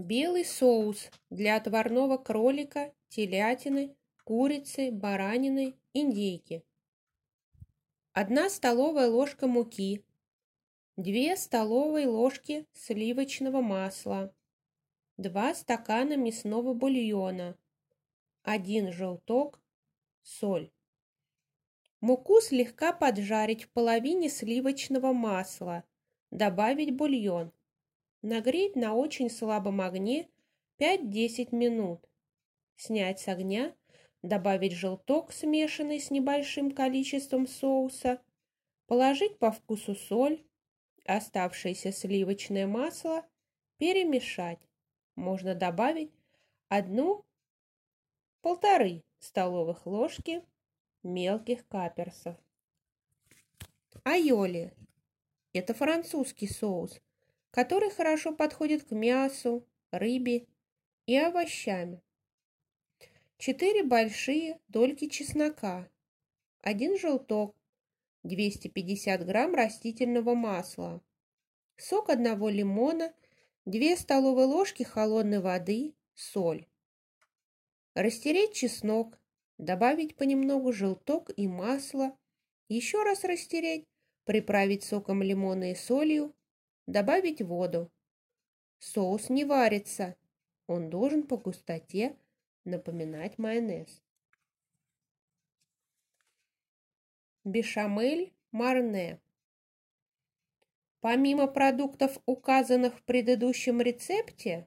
Белый соус для отварного кролика, телятины, курицы, баранины, индейки. 1 столовая ложка муки, 2 столовые ложки сливочного масла, 2 стакана мясного бульона, 1 желток, соль. Муку слегка поджарить в половине сливочного масла, добавить бульон. Нагреть на очень слабом огне 5-10 минут. Снять с огня, добавить желток, смешанный с небольшим количеством соуса, положить по вкусу соль, оставшееся сливочное масло, перемешать. Можно добавить одну-полторы столовых ложки мелких каперсов. Айоли – это французский соус, который хорошо подходит к мясу, рыбе и овощам. Четыре большие дольки чеснока, один желток, 250 грамм растительного масла, сок одного лимона, 2 столовые ложки холодной воды, соль. Растереть чеснок, добавить понемногу желток и масло, еще раз растереть, приправить соком лимона и солью, Добавить воду. Соус не варится. Он должен по густоте напоминать майонез. Бешамель Марне. Помимо продуктов, указанных в предыдущем рецепте,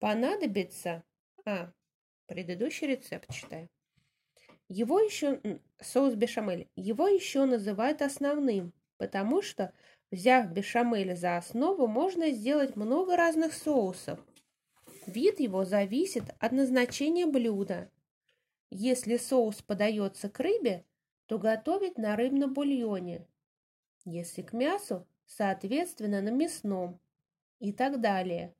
понадобится... А, предыдущий рецепт читаю. Его еще... Соус бешамель. Его еще называют основным, потому что Взяв бешамель за основу, можно сделать много разных соусов. Вид его зависит от назначения блюда. Если соус подается к рыбе, то готовить на рыбном бульоне. Если к мясу, соответственно, на мясном и так далее.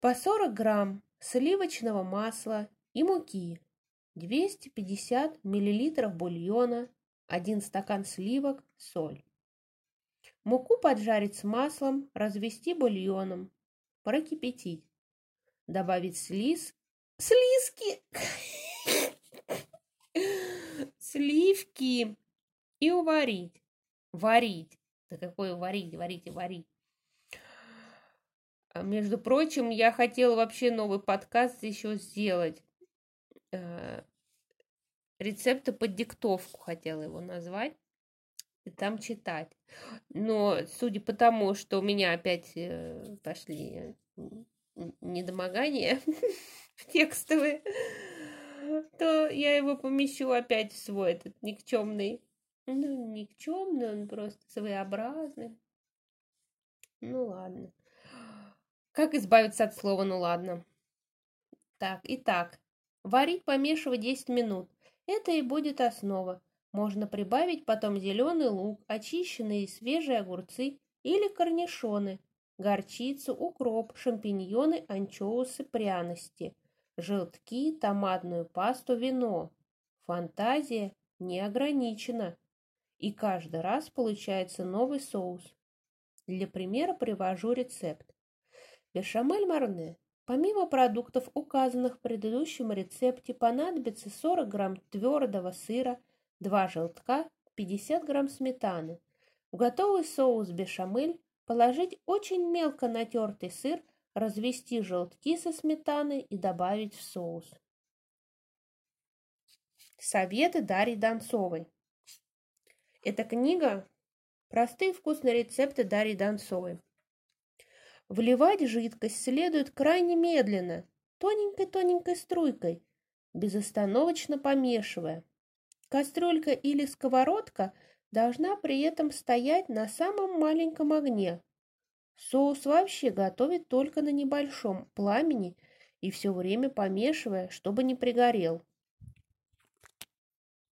По 40 грамм сливочного масла и муки, 250 миллилитров бульона, 1 стакан сливок, соль. Муку поджарить с маслом, развести бульоном, прокипятить. Добавить слиз... Слизки! Сливки! И уварить. Варить. Да какое варить, варить и варить. А, между прочим, я хотела вообще новый подкаст еще сделать. Э, рецепты под диктовку хотела его назвать там читать. Но судя по тому, что у меня опять э, пошли недомогания текстовые, то я его помещу опять в свой этот никчемный. Ну, никчемный, он просто своеобразный. Ну ладно. Как избавиться от слова «ну ладно»? Так, итак, варить, помешивать 10 минут. Это и будет основа. Можно прибавить потом зеленый лук, очищенные и свежие огурцы или корнишоны, горчицу, укроп, шампиньоны, анчоусы, пряности, желтки, томатную пасту, вино. Фантазия не ограничена, и каждый раз получается новый соус. Для примера привожу рецепт. Бешамель марне. Помимо продуктов, указанных в предыдущем рецепте, понадобится 40 грамм твердого сыра – 2 желтка, 50 грамм сметаны. В готовый соус бешамель положить очень мелко натертый сыр, развести желтки со сметаной и добавить в соус. Советы Дарьи Донцовой. Эта книга «Простые вкусные рецепты Дарьи Донцовой». Вливать жидкость следует крайне медленно, тоненькой-тоненькой струйкой, безостановочно помешивая. Кастрюлька или сковородка должна при этом стоять на самом маленьком огне. Соус вообще готовить только на небольшом пламени и все время помешивая, чтобы не пригорел.